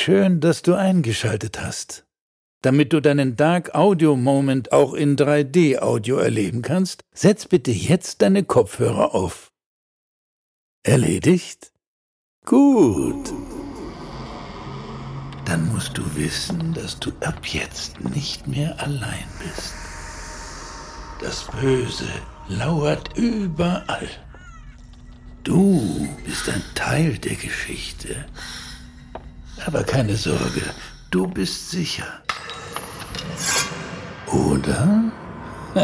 Schön, dass du eingeschaltet hast. Damit du deinen Dark Audio Moment auch in 3D Audio erleben kannst, setz bitte jetzt deine Kopfhörer auf. Erledigt? Gut. Dann musst du wissen, dass du ab jetzt nicht mehr allein bist. Das Böse lauert überall. Du bist ein Teil der Geschichte. Aber keine Sorge, du bist sicher. Oder?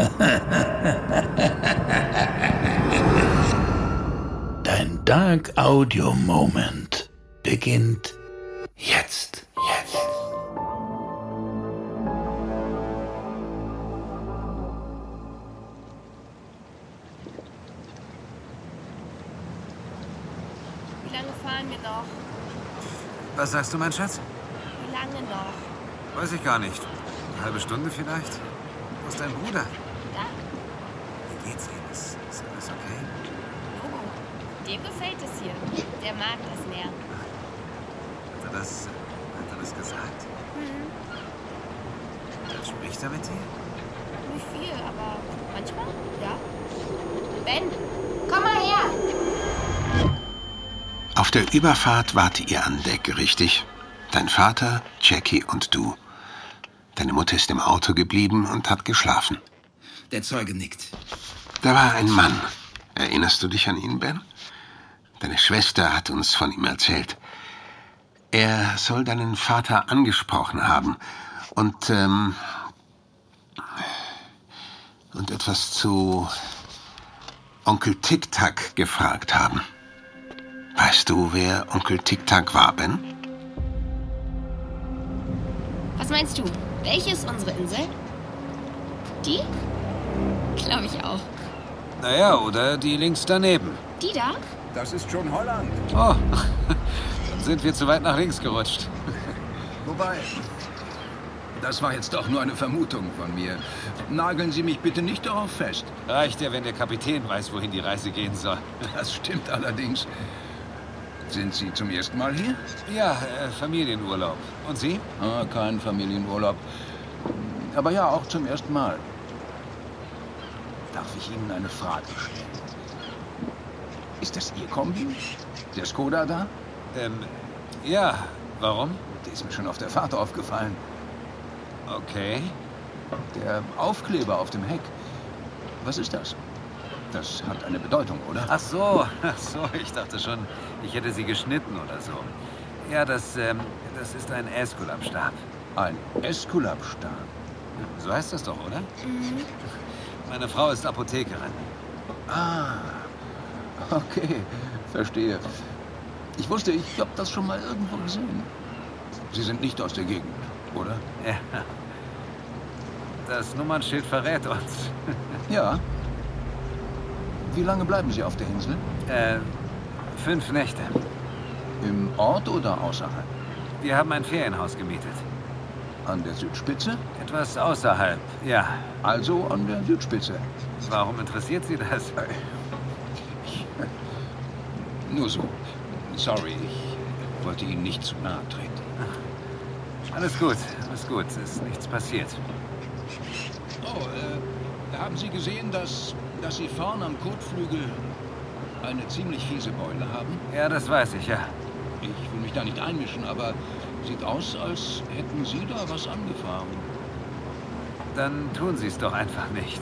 Dein Dark Audio Moment beginnt jetzt. Was sagst du, mein Schatz? Wie lange noch? Weiß ich gar nicht. Eine halbe Stunde vielleicht? Wo ist dein Bruder? Da, Wie geht's ihm? Ist, ist alles okay? Logo. Dem gefällt es hier. Der mag das Meer. Hat er das, hat er das gesagt? Mhm. Dann spricht er mit dir? Nicht viel, aber manchmal, ja. Ben, komm mal her. Auf der Überfahrt wart ihr an Deck, richtig? Dein Vater, Jackie und du. Deine Mutter ist im Auto geblieben und hat geschlafen. Der Zeuge nickt. Da war ein Mann. Erinnerst du dich an ihn, Ben? Deine Schwester hat uns von ihm erzählt. Er soll deinen Vater angesprochen haben und, ähm, und etwas zu Onkel Tic-Tac gefragt haben. Weißt du, wer Onkel Tic-Tac war, Ben? Was meinst du? Welche ist unsere Insel? Die? Glaube ich auch. Naja, oder die links daneben. Die da? Das ist schon Holland. Oh, dann sind wir zu weit nach links gerutscht. Wobei, das war jetzt doch nur eine Vermutung von mir. Nageln Sie mich bitte nicht darauf fest. Reicht ja, wenn der Kapitän weiß, wohin die Reise gehen soll. Das stimmt allerdings. Sind Sie zum ersten Mal hier? Ja, äh, Familienurlaub. Und Sie? Ah, kein Familienurlaub. Aber ja, auch zum ersten Mal. Darf ich Ihnen eine Frage stellen? Ist das Ihr Kombi? Der Skoda da? Ähm, ja, warum? Der ist mir schon auf der Fahrt aufgefallen. Okay. Der Aufkleber auf dem Heck. Was ist das? Das hat eine Bedeutung, oder? Ach so, ach so, ich dachte schon, ich hätte sie geschnitten oder so. Ja, das, ähm, das ist ein Esculap-Stab. Ein Esculap-Stab. So heißt das doch, oder? Meine Frau ist Apothekerin. Ah, okay, verstehe. Ich wusste, ich habe das schon mal irgendwo gesehen. Sie sind nicht aus der Gegend, oder? Ja. Das Nummernschild verrät uns. Ja. Wie lange bleiben Sie auf der Insel? Äh, fünf Nächte. Im Ort oder außerhalb? Wir haben ein Ferienhaus gemietet. An der Südspitze? Etwas außerhalb, ja. Also an der Südspitze. Warum interessiert Sie das? Nur so. Sorry, ich wollte Ihnen nicht zu nahe treten. Alles gut, alles gut. Ist nichts passiert. Oh, äh, haben Sie gesehen, dass, dass Sie vorn am Kotflügel eine ziemlich fiese Beule haben? Ja, das weiß ich, ja. Ich will mich da nicht einmischen, aber sieht aus, als hätten Sie da was angefahren. Dann tun Sie es doch einfach nicht.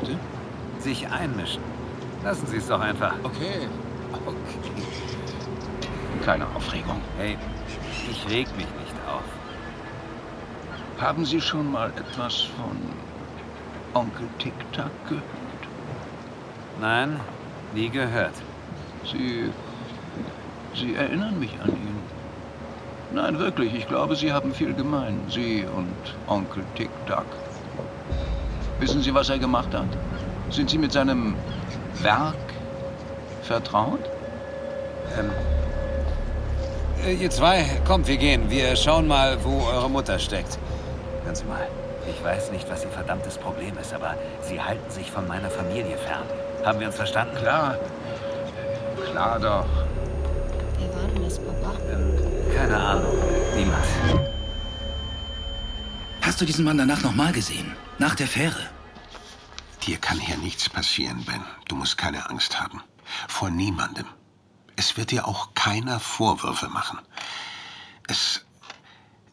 Bitte? Sich einmischen. Lassen Sie es doch einfach. Okay. Okay. Keine Aufregung. Hey, ich reg mich nicht auf. Haben Sie schon mal etwas von Onkel Tic-Tac gehört? Nein, nie gehört. Sie. Sie erinnern mich an ihn. Nein, wirklich, ich glaube, Sie haben viel gemein. Sie und Onkel Tic-Tac. Wissen Sie, was er gemacht hat? Sind Sie mit seinem Werk vertraut? Ähm, äh, ihr zwei, kommt, wir gehen. Wir schauen mal, wo eure Mutter steckt. Hören Sie mal, ich weiß nicht, was Ihr verdammtes Problem ist, aber Sie halten sich von meiner Familie fern. Haben wir uns verstanden? Klar. Klar doch. Wer war denn das, Papa? Ähm, keine Ahnung. Niemand. Hast du diesen Mann danach nochmal gesehen? Nach der Fähre? Dir kann hier nichts passieren, Ben. Du musst keine Angst haben. Vor niemandem. Es wird dir auch keiner Vorwürfe machen. Es.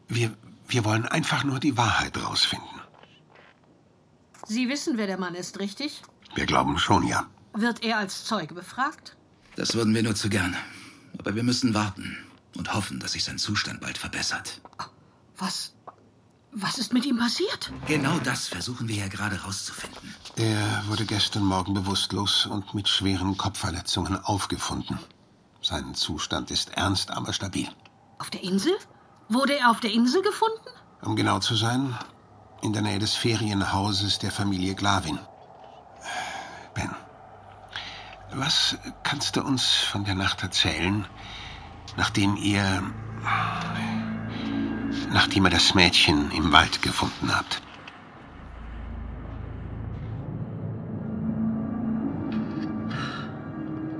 Wir, wir wollen einfach nur die Wahrheit rausfinden. Sie wissen, wer der Mann ist, richtig? Wir glauben schon, ja. Wird er als Zeuge befragt? Das würden wir nur zu gern. Aber wir müssen warten und hoffen, dass sich sein Zustand bald verbessert. Was. Was ist mit ihm passiert? Genau das versuchen wir ja gerade rauszufinden. Er wurde gestern Morgen bewusstlos und mit schweren Kopfverletzungen aufgefunden. Sein Zustand ist ernst, aber stabil. Auf der Insel? Wurde er auf der Insel gefunden? Um genau zu sein, in der Nähe des Ferienhauses der Familie Glavin. Ben, was kannst du uns von der Nacht erzählen, nachdem ihr. nachdem ihr das Mädchen im Wald gefunden habt?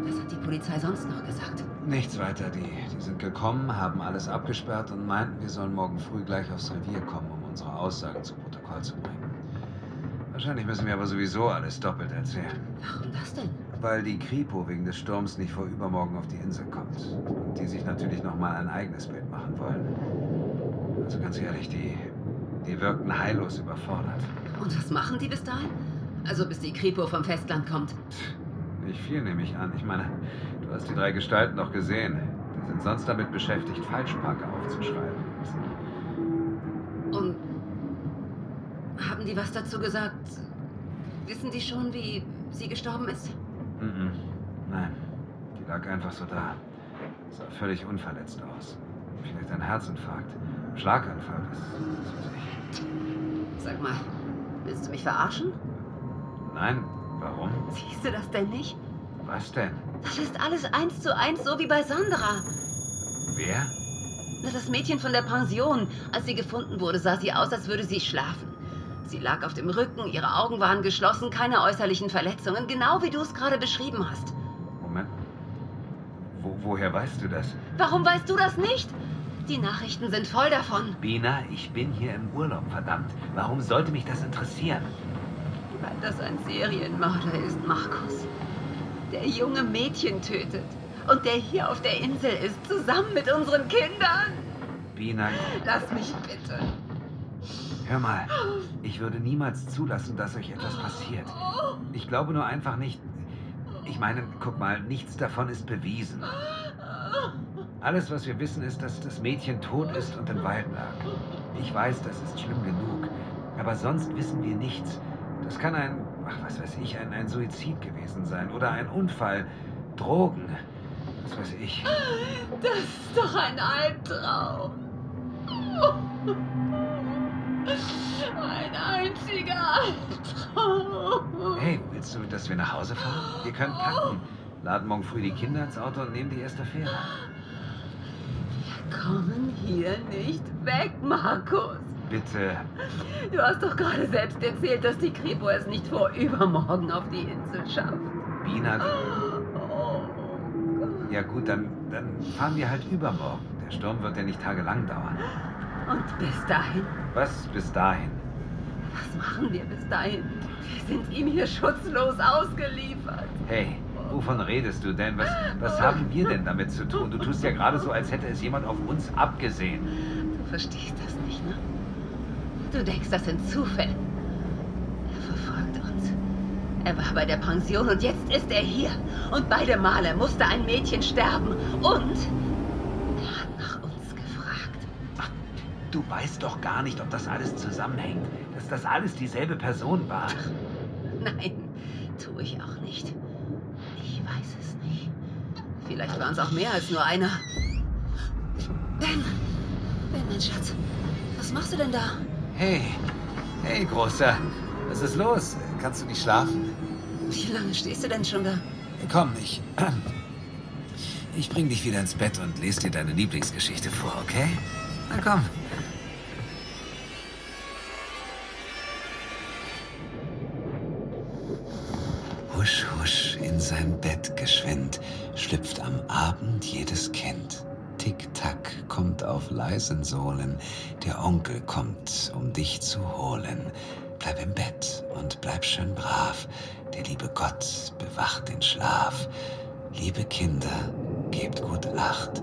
Was hat die Polizei sonst noch gesagt? Nichts weiter. Die, die sind gekommen, haben alles abgesperrt und meinten, wir sollen morgen früh gleich aufs Revier kommen, um unsere Aussagen zu Protokoll zu bringen. Wahrscheinlich müssen wir aber sowieso alles doppelt erzählen. Warum das denn? Weil die Kripo wegen des Sturms nicht vor übermorgen auf die Insel kommt. Und die sich natürlich nochmal ein eigenes Bild machen wollen. Also ganz ehrlich, die, die wirkten heillos überfordert. Und was machen die bis dahin? Also bis die Kripo vom Festland kommt. Nicht viel nehme ich an. Ich meine, du hast die drei Gestalten doch gesehen. Die sind sonst damit beschäftigt, Falschparker aufzuschreiben. Und haben die was dazu gesagt? Wissen die schon, wie sie gestorben ist? Mhm. Nein, die lag einfach so da. Sah völlig unverletzt aus. Vielleicht ein Herzinfarkt. Schlaganfall, das, das weiß ich. Sag mal, willst du mich verarschen? Nein, warum? Siehst du das denn nicht? Was denn? Das ist alles eins zu eins so wie bei Sandra. Wer? Na, Das Mädchen von der Pension. Als sie gefunden wurde, sah sie aus, als würde sie schlafen. Sie lag auf dem Rücken, ihre Augen waren geschlossen, keine äußerlichen Verletzungen, genau wie du es gerade beschrieben hast. Moment. Wo, woher weißt du das? Warum weißt du das nicht? Die Nachrichten sind voll davon. Bina, ich bin hier im Urlaub, verdammt. Warum sollte mich das interessieren? Weil das ein Serienmörder ist, Markus. Der junge Mädchen tötet. Und der hier auf der Insel ist, zusammen mit unseren Kindern. Bina, Lass mich bitte. Hör mal. Ich würde niemals zulassen, dass euch etwas passiert. Ich glaube nur einfach nicht. Ich meine, guck mal, nichts davon ist bewiesen. Alles, was wir wissen, ist, dass das Mädchen tot ist und im Wald lag. Ich weiß, das ist schlimm genug. Aber sonst wissen wir nichts. Das kann ein, ach, was weiß ich, ein, ein Suizid gewesen sein. Oder ein Unfall. Drogen. Was weiß ich. Das ist doch ein Albtraum. Albtraum. Hey, willst du, dass wir nach Hause fahren? Wir können packen. Laden morgen früh die Kinder ins Auto und nehmen die erste Fähre. Kommen hier nicht weg, Markus. Bitte. Du hast doch gerade selbst erzählt, dass die Kripo es nicht vor übermorgen auf die Insel schafft. Bina, Oh Gott. ja gut, dann, dann fahren wir halt übermorgen. Der Sturm wird ja nicht tagelang dauern. Und bis dahin? Was bis dahin? Was machen wir bis dahin? Wir sind ihm hier schutzlos ausgeliefert. Hey, wovon redest du denn? Was, was haben wir denn damit zu tun? Du tust ja gerade so, als hätte es jemand auf uns abgesehen. Du verstehst das nicht, ne? Du denkst, das sind Zufälle. Er verfolgt uns. Er war bei der Pension und jetzt ist er hier. Und beide Male musste ein Mädchen sterben. Und du weißt doch gar nicht, ob das alles zusammenhängt. Dass das alles dieselbe Person war. Nein, tue ich auch nicht. Ich weiß es nicht. Vielleicht waren es auch mehr als nur einer. Ben! Ben, mein Schatz. Was machst du denn da? Hey, hey, Großer. Was ist los? Kannst du nicht schlafen? Wie lange stehst du denn schon da? Komm, ich. Ich bring dich wieder ins Bett und lese dir deine Lieblingsgeschichte vor, okay? Na komm. Husch, in sein Bett geschwind, schlüpft am Abend jedes Kind. Tick-Tack kommt auf leisen Sohlen. Der Onkel kommt, um dich zu holen. Bleib im Bett und bleib schön brav. Der liebe Gott bewacht den Schlaf. Liebe Kinder, gebt gut Acht.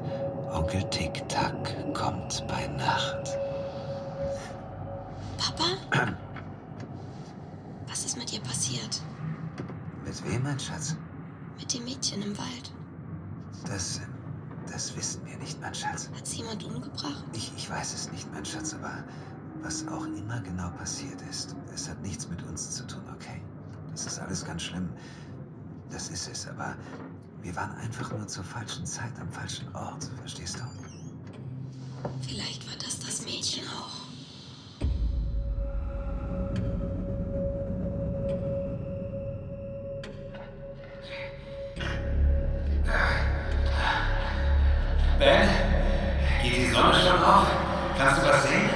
Onkel Tick-Tack kommt bei Nacht. Papa? Was ist mit ihr passiert? Mit wem, mein Schatz? Mit dem Mädchen im Wald? Das, das wissen wir nicht, mein Schatz. Hat sie jemand umgebracht? Ich, ich weiß es nicht, mein Schatz, aber was auch immer genau passiert ist, es hat nichts mit uns zu tun, okay? Das ist alles ganz schlimm. Das ist es, aber wir waren einfach nur zur falschen Zeit am falschen Ort, verstehst du? Vielleicht war das das Mädchen auch. Kannst du was sehen?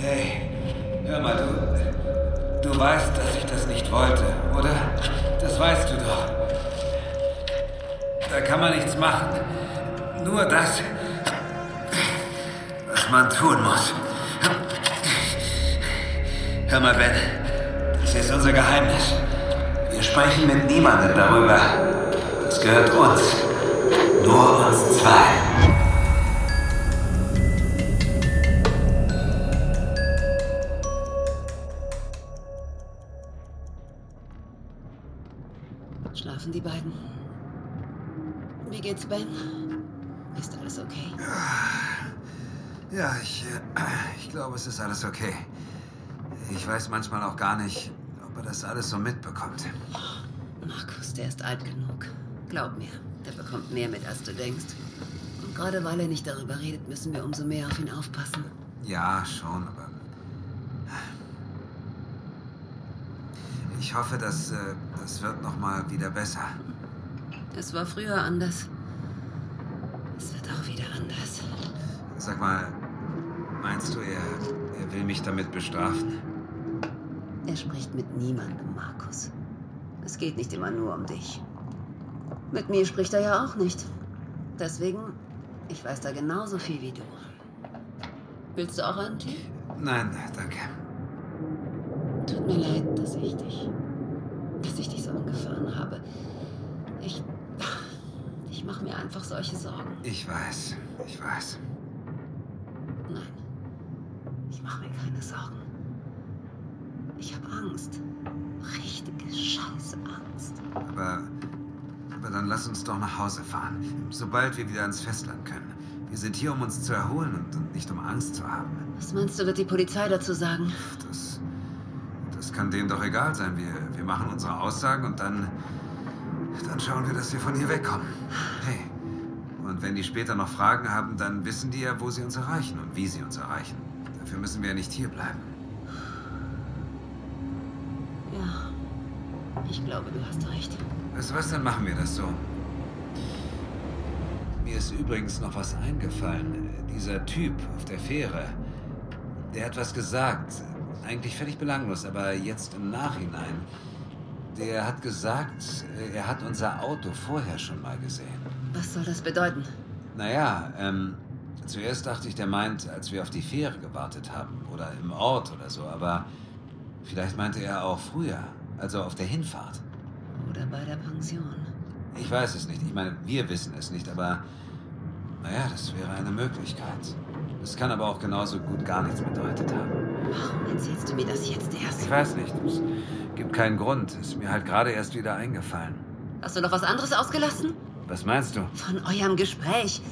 Hey, hör mal, du. Du weißt, dass ich das nicht wollte, oder? Das weißt du doch. Da kann man nichts machen. Nur das, was man tun muss. Hör mal, Ben. Das ist unser Geheimnis. Wir sprechen mit niemandem darüber. Das gehört uns. Nur uns zwei. Schlafen die beiden? Wie geht's, Ben? Ist alles okay? Ja, ich, äh, ich glaube, es ist alles okay. Ich weiß manchmal auch gar nicht, ob er das alles so mitbekommt. Markus, der ist alt genug. Glaub mir, der bekommt mehr mit, als du denkst. Und gerade weil er nicht darüber redet, müssen wir umso mehr auf ihn aufpassen. Ja, schon, aber. Ich hoffe, dass äh, das wird noch mal wieder besser. Es war früher anders. Es wird auch wieder anders. Sag mal, meinst du, er, er will mich damit bestrafen? Er spricht mit niemandem, Markus. Es geht nicht immer nur um dich. Mit mir spricht er ja auch nicht. Deswegen, ich weiß da genauso viel wie du. Willst du auch einen Tee? Nein, danke. Tut mir leid, dass ich dich. dass ich dich so angefahren habe. Ich. Ich mache mir einfach solche Sorgen. Ich weiß, ich weiß. Nein. Ich mache mir keine Sorgen. Ich habe Angst. Richtige scheiße Angst. Aber. Aber dann lass uns doch nach Hause fahren. Sobald wir wieder ans Festland können. Wir sind hier, um uns zu erholen und, und nicht um Angst zu haben. Was meinst du, wird die Polizei dazu sagen? Das. Das kann denen doch egal sein. Wir, wir machen unsere Aussagen und dann. Dann schauen wir, dass wir von hier wegkommen. Hey. Und wenn die später noch Fragen haben, dann wissen die ja, wo sie uns erreichen und wie sie uns erreichen. Dafür müssen wir ja nicht hier bleiben. Ich glaube, du hast recht. Weißt was, dann machen wir das so. Mir ist übrigens noch was eingefallen. Dieser Typ auf der Fähre, der hat was gesagt. Eigentlich völlig belanglos, aber jetzt im Nachhinein. Der hat gesagt, er hat unser Auto vorher schon mal gesehen. Was soll das bedeuten? Naja, ähm, zuerst dachte ich, der meint, als wir auf die Fähre gewartet haben. Oder im Ort oder so, aber vielleicht meinte er auch früher, also auf der Hinfahrt. Oder bei der Pension. Ich weiß es nicht. Ich meine, wir wissen es nicht, aber naja, das wäre eine Möglichkeit. Es kann aber auch genauso gut gar nichts bedeutet haben. Warum erzählst du mir das jetzt erst? Ich weiß nicht. Es gibt keinen Grund. Ist mir halt gerade erst wieder eingefallen. Hast du noch was anderes ausgelassen? Was meinst du? Von eurem Gespräch.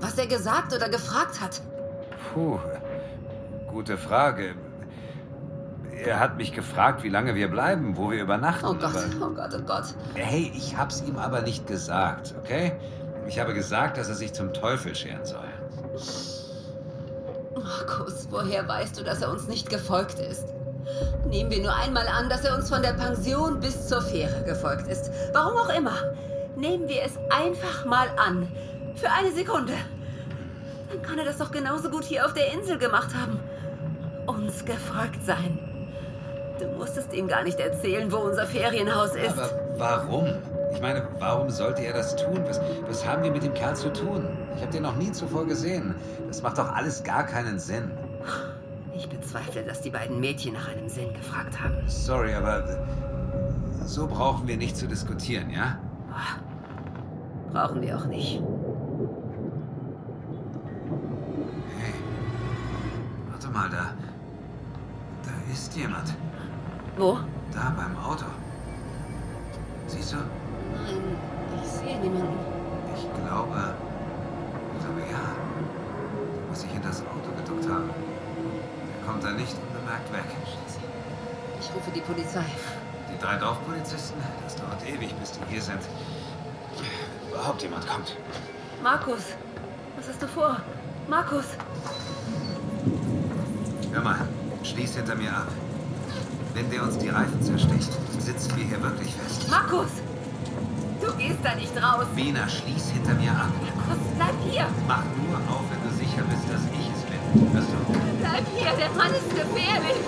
Was er gesagt oder gefragt hat. Puh, gute Frage. Er hat mich gefragt, wie lange wir bleiben, wo wir übernachten. Oh Gott, aber- oh Gott, oh Gott. Hey, ich hab's ihm aber nicht gesagt, okay? Ich habe gesagt, dass er sich zum Teufel scheren soll. Markus, woher weißt du, dass er uns nicht gefolgt ist? Nehmen wir nur einmal an, dass er uns von der Pension bis zur Fähre gefolgt ist. Warum auch immer. Nehmen wir es einfach mal an. Für eine Sekunde. Dann kann er das doch genauso gut hier auf der Insel gemacht haben. Uns gefolgt sein. Du musstest ihm gar nicht erzählen, wo unser Ferienhaus ist. Aber warum? Ich meine, warum sollte er das tun? Was, was haben wir mit dem Kerl zu tun? Ich habe den noch nie zuvor gesehen. Das macht doch alles gar keinen Sinn. Ich bezweifle, dass die beiden Mädchen nach einem Sinn gefragt haben. Sorry, aber so brauchen wir nicht zu diskutieren, ja? Brauchen wir auch nicht. Hey, warte mal, da. Da ist jemand. Wo? Da beim Auto. Siehst du? Nein, ich sehe niemanden. Ich glaube. Ich glaube ja. Der muss sich in das Auto geduckt haben. Der kommt da nicht unbemerkt weg. Ich rufe die Polizei. Die drei Dorfpolizisten? Das dauert ewig, bis die hier sind. Überhaupt jemand kommt. Markus, was hast du vor? Markus! Hör mal, schließ hinter mir ab. Wenn der uns die Reifen zersticht, sitzen wir hier wirklich fest. Markus! Du gehst da nicht raus! Bina, schließ hinter mir ab. Markus, bleib hier! Mach nur auf, wenn du sicher bist, dass ich es bin. Hörst du? Bleib hier, der Mann ist gefährlich!